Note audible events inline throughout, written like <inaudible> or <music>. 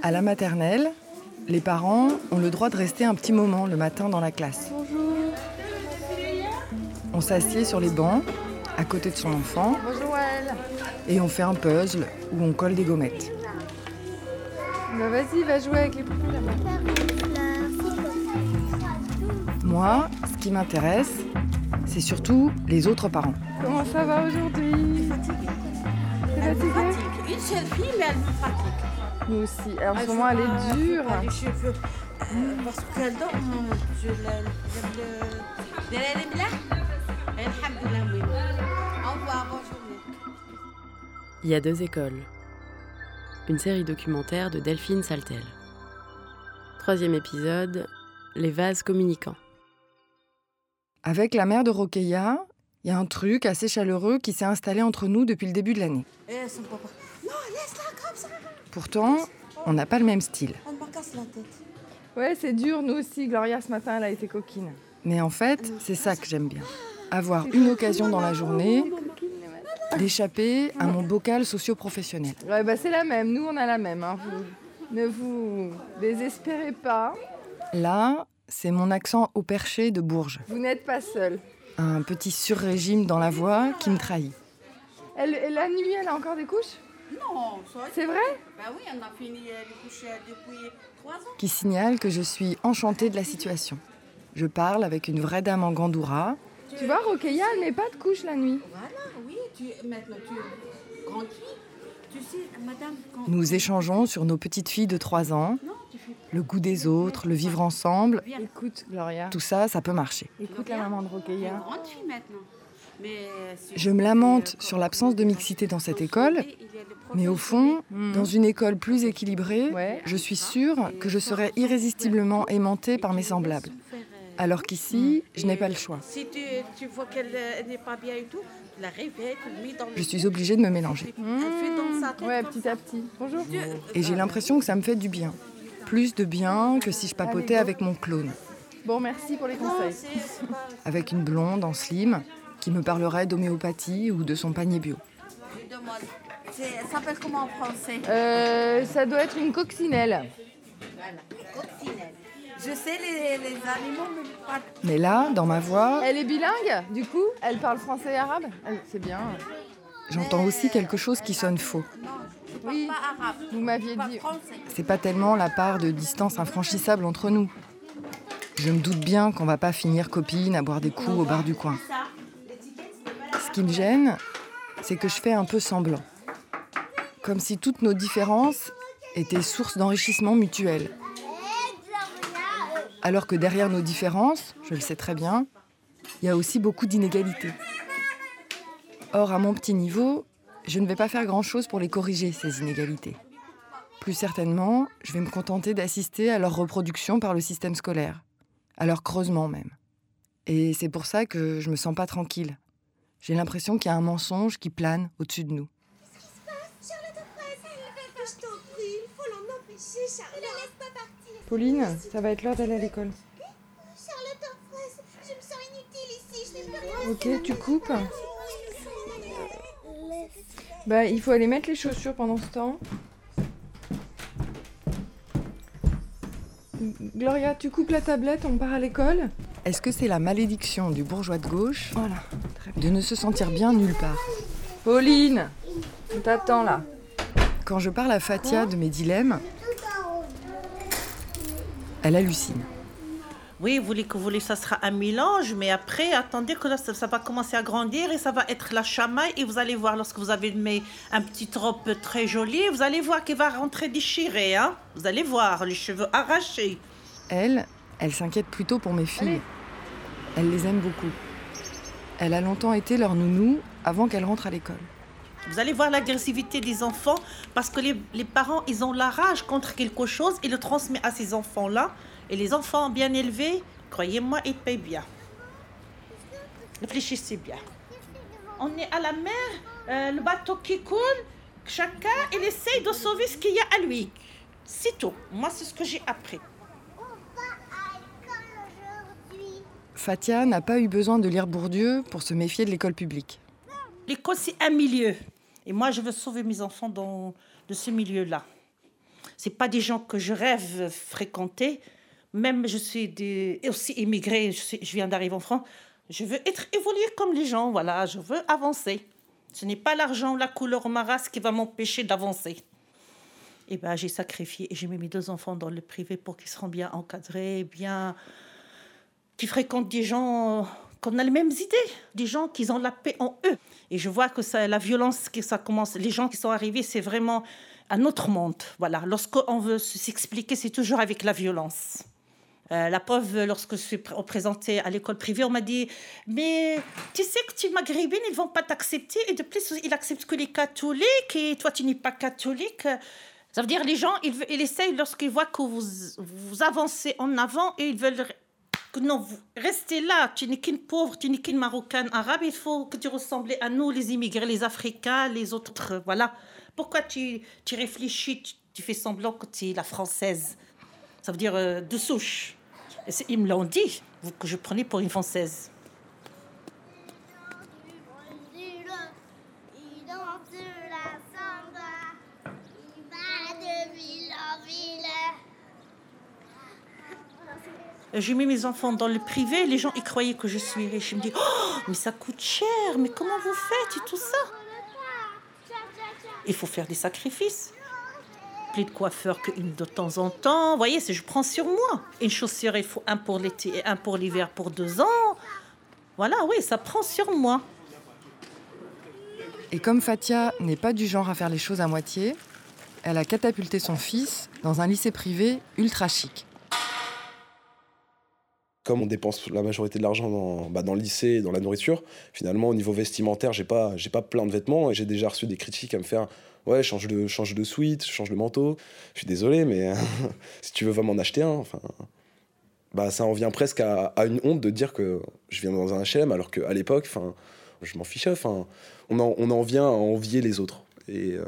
À la maternelle, les parents ont le droit de rester un petit moment le matin dans la classe. Bonjour. On s'assied sur les bancs, à côté de son enfant, Bonjour elle. et on fait un puzzle où on colle des gommettes. Bah vas-y, va jouer avec les poupées. Moi, ce qui m'intéresse, c'est surtout les autres parents. Comment ça va aujourd'hui? Fatiguée? Une seule fille, mais elle me fatigue. Nous aussi. Alors, en Elle ce moment, elle est dure. Euh, parce qu'elle dort, je. Il y a deux écoles. Une série documentaire de Delphine Saltel. Troisième épisode, les vases communicants. Avec la mère de Rokeya, il y a un truc assez chaleureux qui s'est installé entre nous depuis le début de l'année. Eh, son papa. Non, laisse-la comme ça. Pourtant, on n'a pas le même style. Ouais, c'est dur, nous aussi. Gloria, ce matin, elle a été coquine. Mais en fait, c'est ça que j'aime bien. Avoir une occasion dans la journée d'échapper à mon bocal socio-professionnel. Ouais, bah c'est la même. Nous, on a la même. hein. Vous- ne vous désespérez pas. Là, c'est mon accent au perché de Bourges. Vous n'êtes pas seul. Un petit sur-régime dans la voix qui me trahit. Elle, et la nuit, elle a encore des couches? Non. C'est vrai Bah oui, on a fini les coucher depuis trois ans. Qui signale que je suis enchantée de la situation. Je parle avec une vraie dame en gandoura. Tu vois, Rokeya, elle met pas de couches la nuit. Voilà, oui, tu, maintenant tu es grande fille. Tu sais, madame, quand. Nous échangeons sur nos petites filles de 3 ans, Non, tu fais. le goût des autres, le vivre ensemble. Viens. Écoute, Gloria. Tout ça, ça peut marcher. Écoute la maman de Tu Rokeya. grande fille maintenant. Si- Je me lamente sur l'absence de mixité dans cette école, mais au fond, dans une école plus équilibrée, je suis sûre que je serai irrésistiblement aimantée par mes semblables. Alors qu'ici, je n'ai pas le choix. Si tu, tu vois qu'elle euh, n'est pas bien et tout, la tu dans. Je suis obligée de me mélanger. Elle fait dans sa tête. Ouais, comme petit ça. à petit. Bonjour. Et j'ai l'impression que ça me fait du bien. Plus de bien que si je papotais avec mon clone. Bon, merci pour les Non, conseils. c'est c'est pas. Avec une blonde en slim qui me parlerait d'homéopathie ou de son panier bio. Je demande. C'est- Ça s'appelle comment en français? Euh, ça doit être une coccinelle. Voilà, coccinelle. Je sais les, les animaux, mais pas. Mais là, dans ma voix, Elle est bilingue, du coup? Elle parle français et arabe? C'est bien. j'entends aussi quelque chose qui sonne faux. Non, je parle Oui. pas arabe. Vous m'aviez dit. français. C'est pas tellement la part de distance infranchissable entre nous. Je me doute bien qu'on va pas finir copines à boire des coups au bar du coin. Qui me gêne, c'est que je fais un peu semblant. Comme si toutes nos différences étaient source d'enrichissement mutuel. Alors que derrière nos différences, je le sais très bien, il y a aussi beaucoup d'inégalités. Or, à mon petit niveau, je ne vais pas faire grand-chose pour les corriger, ces inégalités. Plus certainement, je vais me contenter d'assister à leur reproduction par le système scolaire, à leur creusement même. Et c'est pour ça que je me sens pas tranquille. J'ai l'impression qu'il y a un mensonge qui plane au-dessus de nous. Charlotte Fraise, je t'en prie, il faut l'en empêcher, Charlotte. Ne la laisse pas partir. Pauline, ça va être l'heure d'aller à l'école. Charlotte je me sens inutile ici, je n'ai plus rien Ok, tu coupes Bah, il faut aller mettre les chaussures pendant ce temps. Gloria, tu coupes la tablette, on part à l'école Est-ce que c'est la malédiction du bourgeois de gauche? Voilà. De ne se sentir bien nulle part Pauline On t'attend là. Quand je parle à Fatia de mes dilemmes, elle hallucine. Oui, vous voulez que vous voulez, ça sera un mélange, mais après, attendez que là, ça, ça va commencer à grandir et ça va être la chamaille. Et vous allez voir, lorsque vous avez mis un petit robe très jolie, vous allez voir qu'il va rentrer déchiré. Hein vous allez voir, les cheveux arrachés. Elle, elle s'inquiète plutôt pour mes filles. Elle les aime beaucoup. Elle a longtemps été leur nounou avant qu'elle rentre à l'école. Vous allez voir l'agressivité des enfants parce que les, les parents, ils ont la rage contre quelque chose et le transmettent à ces enfants-là. Et les enfants bien élevés, croyez-moi, ils payent bien. Réfléchissez bien. On est à la mer, euh, le bateau qui coule, chacun, il essaye de sauver ce qu'il y a à lui. C'est tout. Moi, c'est ce que j'ai appris. Fatia n'a pas eu besoin de lire Bourdieu pour se méfier de l'école publique. L'école, c'est un milieu. Et moi, je veux sauver mes enfants dans, de ce milieu-là. C'est pas des gens que je rêve fréquenter. Même je suis aussi immigrée, je, je viens d'arriver en France. Je veux être évoluer comme les gens, voilà, je veux avancer. Ce n'est pas l'argent la couleur ou ma race qui va m'empêcher d'avancer. Et ben, j'ai sacrifié et j'ai mis mes deux enfants dans le privé pour qu'ils seront bien encadrés, bien. Qui fréquentent des gens qu'on a les mêmes idées, des gens qui ont la paix en eux. Et je vois que ça, la violence, que ça commence, les gens qui sont arrivés, c'est vraiment un autre monde. Voilà, lorsqu'on veut s'expliquer, c'est toujours avec la violence. Euh, la preuve, lorsque je suis pr- représentée à l'école privée, on m'a dit Mais tu sais que tu es maghrébine, ils ne vont pas t'accepter. Et de plus, ils acceptent que les catholiques, et toi, tu n'es pas catholique. Ça veut dire les gens, ils, essayent, lorsqu'ils voient que vous avancez en avant, et ils veulent que non, restez là. Tu n'es qu'une pauvre, tu n'es qu'une marocaine arabe. Il faut que tu ressembles à nous, les immigrés, les Africains, les autres. euh, Voilà. Pourquoi tu, tu réfléchis, tu, fais semblant que tu es la française? Ça veut dire euh, de souche. Et Ils me l'ont dit, que je prenais pour une française. Il danse la samba, il va de ville en ville. Euh, J'ai mis mes enfants dans le privé. Les gens, ils croyaient que je suis riche. Ils me disent Oh, mais ça coûte cher. Mais comment vous faites et tout ça? Il faut faire des sacrifices. Plus de coiffeur qu'une de temps en temps. Vous voyez, je prends sur moi. Une chaussure, il faut un pour l'été et un pour l'hiver pour deux ans. Voilà, oui, ça prend sur moi. Et comme Fatia n'est pas du genre à faire les choses à moitié, elle a catapulté son fils dans un lycée privé ultra chic. Comme on dépense la majorité de l'argent dans, bah, dans le lycée dans la nourriture, finalement, au niveau vestimentaire, j'ai pas, j'ai pas plein de vêtements et j'ai déjà reçu des critiques à me faire Ouais, change de, change de suite, change de manteau. Je suis désolé, mais <laughs> si tu veux pas m'en acheter un, enfin. Bah, ça en vient presque à, à une honte de dire que je viens dans un HM alors qu'à l'époque, enfin, je m'en fichais. Enfin, on en, on en vient à envier les autres. Et euh,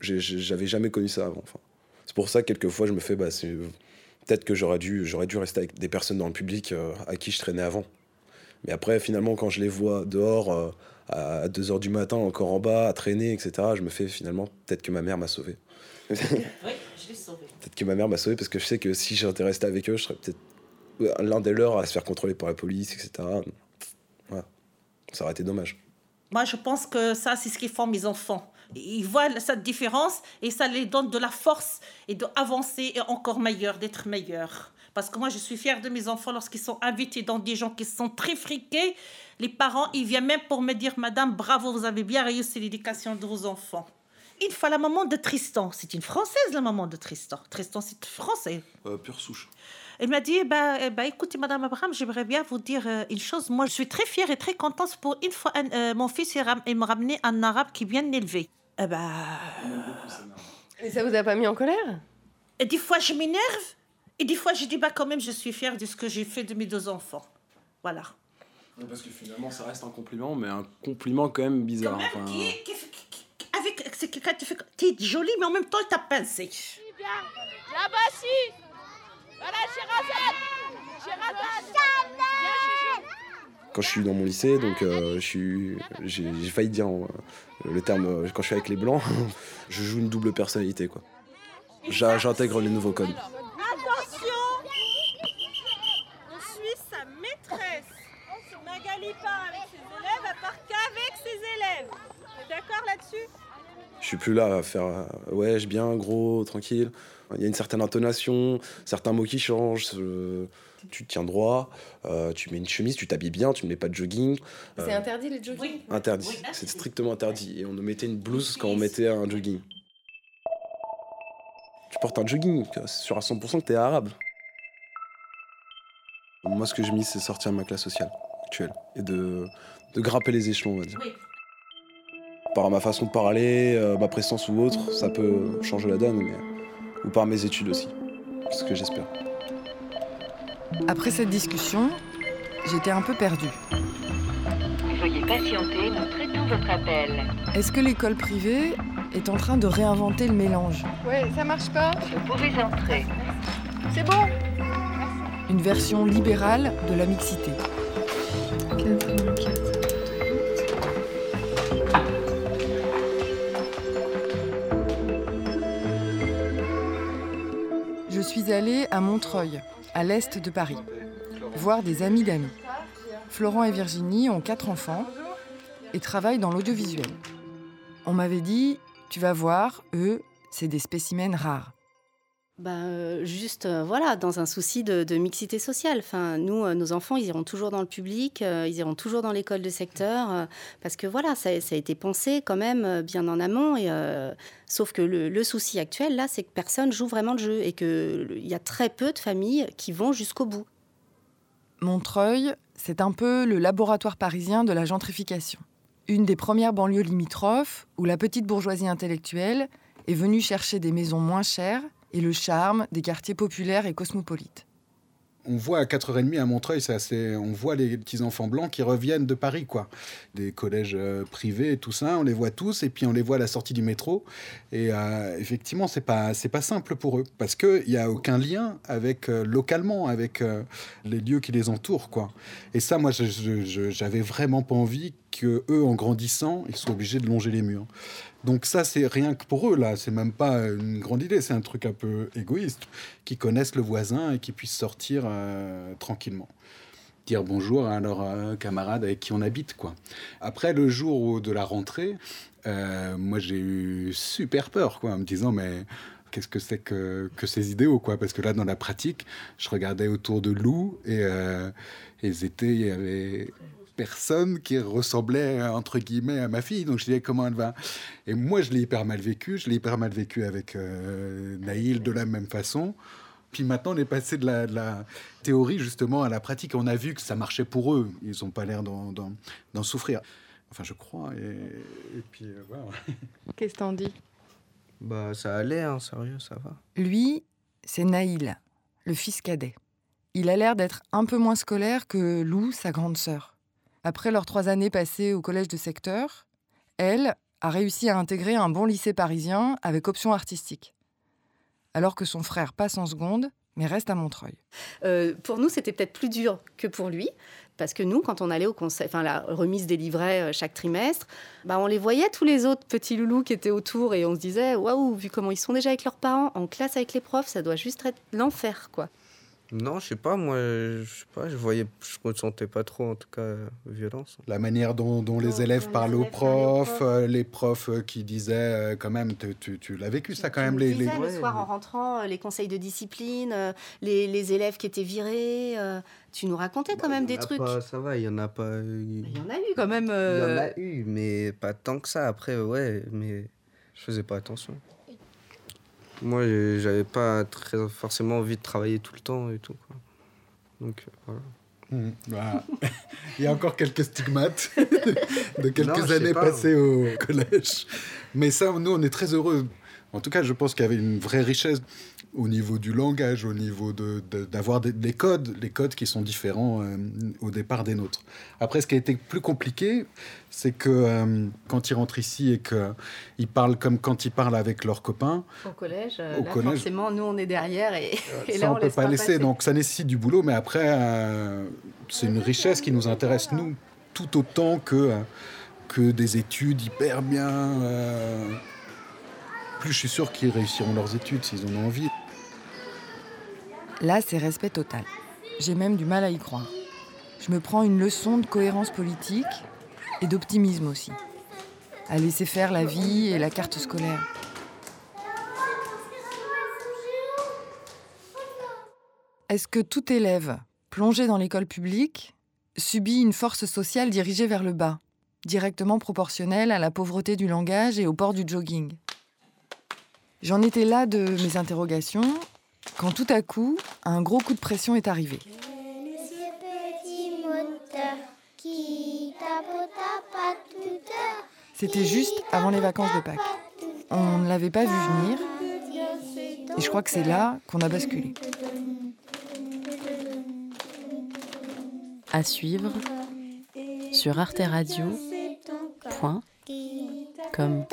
j'avais jamais connu ça avant. Enfin, c'est pour ça que quelquefois je me fais, bah, peut-être que j'aurais dû, j'aurais dû rester avec des personnes dans le public euh, à qui je traînais avant. Mais après, finalement, quand je les vois dehors euh, à 2h du matin, encore en bas, à traîner, etc., je me fais finalement, peut-être que ma mère m'a sauvé. Oui, je l'ai sauvé. <laughs> Peut-être que ma mère m'a sauvé parce que je sais que si j'étais resté avec eux, je serais peut-être l'un des leurs à se faire contrôler par la police, etc. Voilà. Ça aurait été dommage. Moi, je pense que ça, c'est ce qu'ils font mes enfants. Ils voient cette différence et ça les donne de la force et d'avancer et encore meilleur, d'être meilleur. Parce que moi, je suis fière de mes enfants lorsqu'ils sont invités dans des gens qui sont très friqués. Les parents, ils viennent même pour me dire, Madame, bravo, vous avez bien réussi l'éducation de vos enfants. Une fois la maman de Tristan, c'est une Française, la maman de Tristan. Tristan, c'est français. pure souche. Elle m'a dit, eh ben, eh ben, écoutez, Madame Abraham, j'aimerais bien vous dire euh, une chose. Moi, je suis très fière et très contente pour une fois, un- euh, mon fils, il, ram- il m'a ramené un arabe qui bien élevé. Eh ben, Et ça vous a pas mis en colère? Et des fois, je m'énerve. Et des fois, je dis, bah, quand même, je suis fière de ce que j'ai fait de mes deux enfants. Voilà. Parce que finalement, ça reste un compliment, mais un compliment quand même bizarre. Quand même, enfin. qui, est- qui, qui- avec, c'est quelqu'un qui te fait, t'es jolie, mais en même temps, il t'a pincé. Quand je suis dans mon lycée, donc euh, je suis, j'ai, failli dire euh, le terme euh, quand je suis avec les blancs, <laughs> je joue une double personnalité quoi. J'intègre les nouveaux codes. Attention On suit sa maîtresse. Magali part avec ses élèves, elle part qu'avec ses élèves. D'accord là-dessus? Je suis plus là à faire euh, ouais, je bien, gros, tranquille. Il y a une certaine intonation, certains mots qui changent. euh, tu te tiens droit, euh, tu mets une chemise, tu t'habilles bien, tu ne mets pas de jogging. C'est Euh, interdit les jogging Interdit. Oui, C'est strictement interdit. Et on nous mettait une blouse quand on mettait un jogging. Tu portes un jogging, c'est sûr à 100% que t'es arabe. Moi, ce que je mise, c'est sortir de ma classe sociale actuelle et de, de grimper les échelons, on va dire. Oui. Par ma façon de parler, euh, ma présence ou autre, ça peut changer la donne, mais... ou par mes études aussi. C'est ce que j'espère. Après cette discussion, j'étais un peu perdue. Veuillez patienter, nous traitons votre appel. Est-ce que l'école privée est en train de réinventer le mélange? Ouais, ça marche pas Vous pouvez entrer. C'est bon Une version libérale de la mixité. Allée à Montreuil, à l'est de Paris, voir des amis d'amis. Florent et Virginie ont quatre enfants et travaillent dans l'audiovisuel. On m'avait dit, tu vas voir, eux, c'est des spécimens rares. Ben, euh, juste, euh, voilà, dans un souci de, mixité sociale. Enfin, nous, euh, nos enfants, ils iront toujours dans le public, ils iront toujours dans l'école de secteur, parce que voilà, ça, a été pensé quand même bien en amont. Et, sauf que le, le souci actuel, là, c'est que personne joue vraiment le jeu et qu'il y a très peu de familles qui vont jusqu'au bout. Montreuil, c'est un peu le laboratoire parisien de la gentrification. Une des premières banlieues limitrophes où la petite bourgeoisie intellectuelle est venue chercher des maisons moins chères et le charme des quartiers populaires et cosmopolites. On voit à 4h30 à Montreuil, c'est assez- on voit les petits enfants blancs qui reviennent de Paris, quoi. Des collèges euh, privés et tout ça, on les voit tous, et puis on les voit à la sortie du métro. Et euh, effectivement, c'est pas, c'est pas simple pour eux, parce qu'il n'y a aucun lien avec, euh, localement, avec les lieux qui les entourent, quoi. Et ça, moi, je- j'avais vraiment pas envie que eux, en grandissant, ils soient obligés de longer les murs. Donc ça, c'est rien que pour eux, là. C'est même pas une grande idée, c'est un truc un peu égoïste, qui connaissent le voisin et qui puissent sortir euh, tranquillement. Dire bonjour à leurs euh, camarades avec qui on habite, quoi. Après, le jour de la rentrée, euh, moi, j'ai eu super peur, quoi, en me disant, mais qu'est-ce que c'est que, que ces idéaux, quoi? Parce que là, dans la pratique, je regardais autour de Lou et, ils étaient- personne qui ressemblait entre guillemets à ma fille. Donc je disais comment elle va? Et moi je l'ai hyper mal vécu. Je l'ai hyper mal vécu avec euh, Naïl de la même façon. Puis maintenant on est passé de la, de la théorie justement à la pratique. On a vu que ça marchait pour eux. Ils n'ont pas l'air d'en- souffrir. Enfin je crois. Et, et puis euh, voilà. <laughs> Qu'est-ce que t'en dis? Bah, ça allait, hein, sérieux, ça va. Lui, c'est Naïl, le fils cadet. Il a l'air d'être un peu moins scolaire que Lou, sa grande sœur. Après leurs trois années passées au collège de secteur, elle a réussi à intégrer un bon lycée parisien avec option artistique. Alors que son frère passe en seconde, mais reste à Montreuil. Euh, pour nous, c'était peut-être plus dur que pour lui. Parce que nous, quand on allait au conseil, enfin la remise des livrets euh, chaque trimestre, bah, on les voyait tous les autres petits loulous qui étaient autour et on se disait waouh, vu comment ils sont déjà avec leurs parents, en classe avec les profs, ça doit juste être l'enfer, quoi. Non, je sais pas, moi, je sais pas, je voyais, je ressentais pas trop, en tout cas, euh, violence. la manière dont, dont les élèves parlent aux profs euh, les profs euh, qui disaient euh, quand même tu, tu- tu l'as vécu ça quand Tu même les, disais, les- le soir en rentrant, les conseils de discipline, euh, les, les élèves qui étaient virés, euh, tu nous racontais quand même Il y des trucs. pas, ça va, il y en a pas. Il Il y en a eu quand même. y en a eu, mais pas tant que ça. Après, ouais, mais je faisais pas attention. Moi, j'avais pas très forcément envie de travailler tout le temps et tout. Quoi. Donc, euh, voilà. Mhm, voilà. <laughs> Il y a encore quelques stigmates <laughs> de quelques Non, années pas. passées au collège. Mais ça, nous, on est très heureux. En tout cas, je pense qu'il y avait une vraie richesse au niveau du langage, au niveau de- de- d'avoir des, des codes, les codes qui sont différents euh, au départ des nôtres. Après, ce qui a été plus compliqué, c'est que euh, quand ils rentrent ici et qu'ils parlent comme quand ils parlent avec leurs copains, Au collège, euh, Au là, collège. forcément, nous, on est derrière et, <laughs> et ça, là, on on, peut pas laisser. passer. Donc, ça nécessite du boulot, mais après, c'est une richesse qui nous intéresse, nous, tout autant que, que des études hyper bien. Plus je suis sûr qu'ils réussiront leurs études s'ils en ont envie. Là, c'est respect total. J'ai même du mal à y croire. Je me prends une leçon de cohérence politique et d'optimisme aussi. À laisser faire la vie et la carte scolaire. Est-ce que tout élève plongé dans l'école publique subit une force sociale dirigée vers le bas, directement proportionnelle à la pauvreté du langage et au port du jogging? J'en étais là de mes interrogations quand tout à coup, un gros coup de pression est arrivé. C'était juste avant les vacances de Pâques. On ne l'avait pas vu venir et je crois que c'est là qu'on a basculé. À suivre sur arteradio.com.